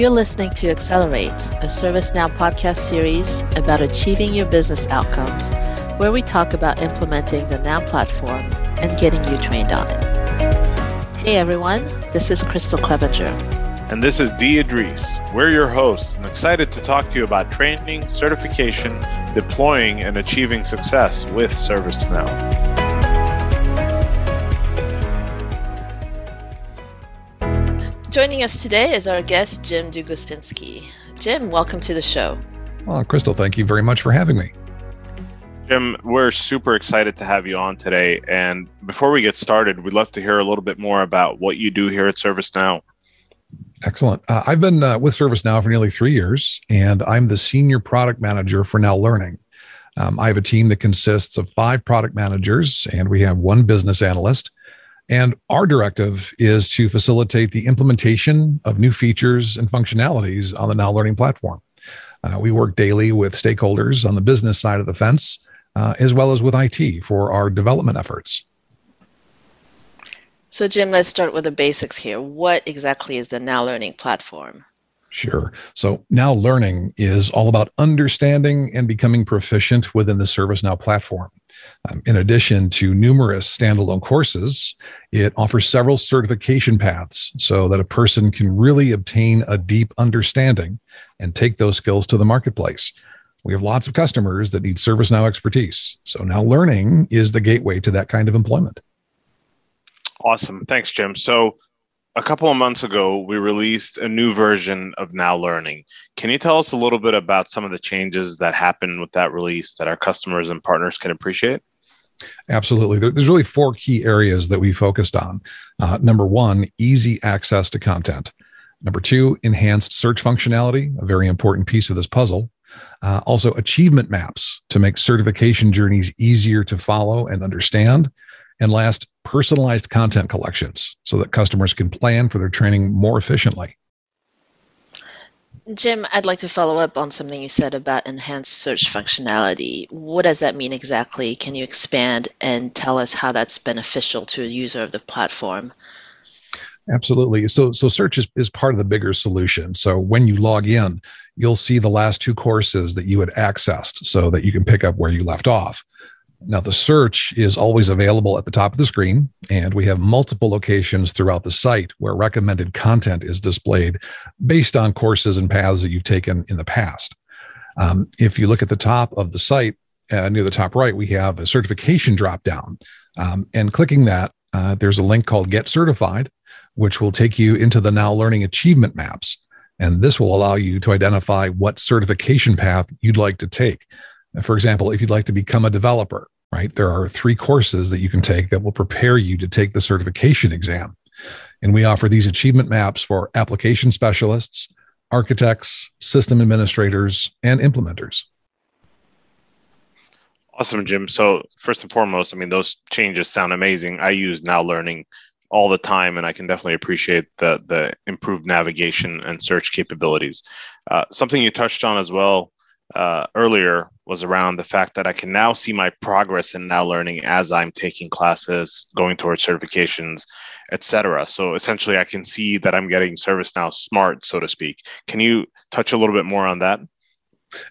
You're listening to Accelerate, a ServiceNow podcast series about achieving your business outcomes, where we talk about implementing the Now platform and getting you trained on it. Hey everyone, this is Crystal Clevenger. And this is Dee Idris. We're your hosts and excited to talk to you about training, certification, deploying, and achieving success with ServiceNow. Joining us today is our guest, Jim Dugustinski. Jim, welcome to the show. Well, Crystal, thank you very much for having me. Jim, we're super excited to have you on today. And before we get started, we'd love to hear a little bit more about what you do here at ServiceNow. Excellent. Uh, I've been uh, with ServiceNow for nearly three years, and I'm the senior product manager for Now Learning. Um, I have a team that consists of five product managers, and we have one business analyst. And our directive is to facilitate the implementation of new features and functionalities on the Now Learning platform. Uh, we work daily with stakeholders on the business side of the fence, uh, as well as with IT for our development efforts. So, Jim, let's start with the basics here. What exactly is the Now Learning platform? Sure. So now learning is all about understanding and becoming proficient within the ServiceNow platform. Um, in addition to numerous standalone courses, it offers several certification paths so that a person can really obtain a deep understanding and take those skills to the marketplace. We have lots of customers that need ServiceNow expertise. So now learning is the gateway to that kind of employment. Awesome. Thanks, Jim. So a couple of months ago, we released a new version of Now Learning. Can you tell us a little bit about some of the changes that happened with that release that our customers and partners can appreciate? Absolutely. There's really four key areas that we focused on. Uh, number one, easy access to content. Number two, enhanced search functionality, a very important piece of this puzzle. Uh, also, achievement maps to make certification journeys easier to follow and understand. And last, personalized content collections so that customers can plan for their training more efficiently. Jim, I'd like to follow up on something you said about enhanced search functionality. What does that mean exactly? Can you expand and tell us how that's beneficial to a user of the platform? Absolutely. So, so search is, is part of the bigger solution. So when you log in, you'll see the last two courses that you had accessed so that you can pick up where you left off. Now, the search is always available at the top of the screen, and we have multiple locations throughout the site where recommended content is displayed based on courses and paths that you've taken in the past. Um, if you look at the top of the site, uh, near the top right, we have a certification drop down. Um, and clicking that, uh, there's a link called Get Certified, which will take you into the Now Learning Achievement Maps. And this will allow you to identify what certification path you'd like to take. For example, if you'd like to become a developer, right, there are three courses that you can take that will prepare you to take the certification exam. And we offer these achievement maps for application specialists, architects, system administrators, and implementers. Awesome, Jim. So, first and foremost, I mean, those changes sound amazing. I use Now Learning all the time, and I can definitely appreciate the the improved navigation and search capabilities. Uh, something you touched on as well uh, earlier was around the fact that I can now see my progress in now learning as I'm taking classes, going towards certifications, etc. So essentially, I can see that I'm getting ServiceNow smart, so to speak. Can you touch a little bit more on that?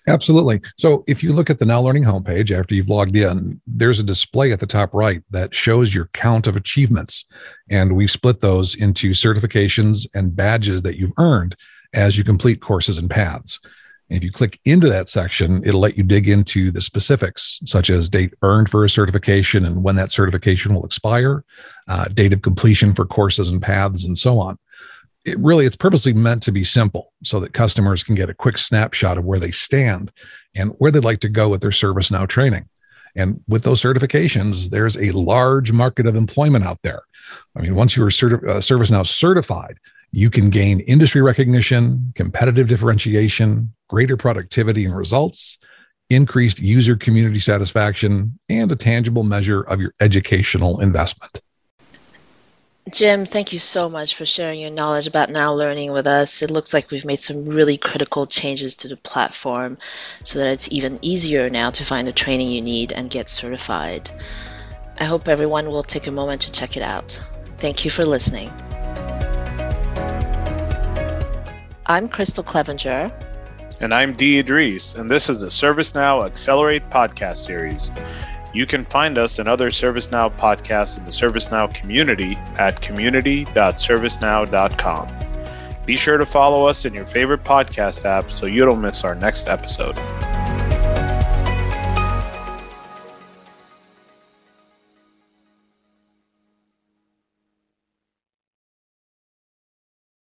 Absolutely. So if you look at the Now Learning homepage after you've logged in, there's a display at the top right that shows your count of achievements. And we've split those into certifications and badges that you've earned as you complete courses and paths. And if you click into that section, it'll let you dig into the specifics, such as date earned for a certification and when that certification will expire, uh, date of completion for courses and paths, and so on. It really, it's purposely meant to be simple so that customers can get a quick snapshot of where they stand and where they'd like to go with their ServiceNow training. And with those certifications, there's a large market of employment out there. I mean, once you are certi- uh, ServiceNow certified, you can gain industry recognition, competitive differentiation, greater productivity and results, increased user community satisfaction, and a tangible measure of your educational investment. Jim, thank you so much for sharing your knowledge about Now Learning with us. It looks like we've made some really critical changes to the platform so that it's even easier now to find the training you need and get certified. I hope everyone will take a moment to check it out. Thank you for listening. I'm Crystal Clevenger. And I'm Dee Idris, and this is the ServiceNow Accelerate podcast series. You can find us and other ServiceNow podcasts in the ServiceNow community at community.servicenow.com. Be sure to follow us in your favorite podcast app so you don't miss our next episode.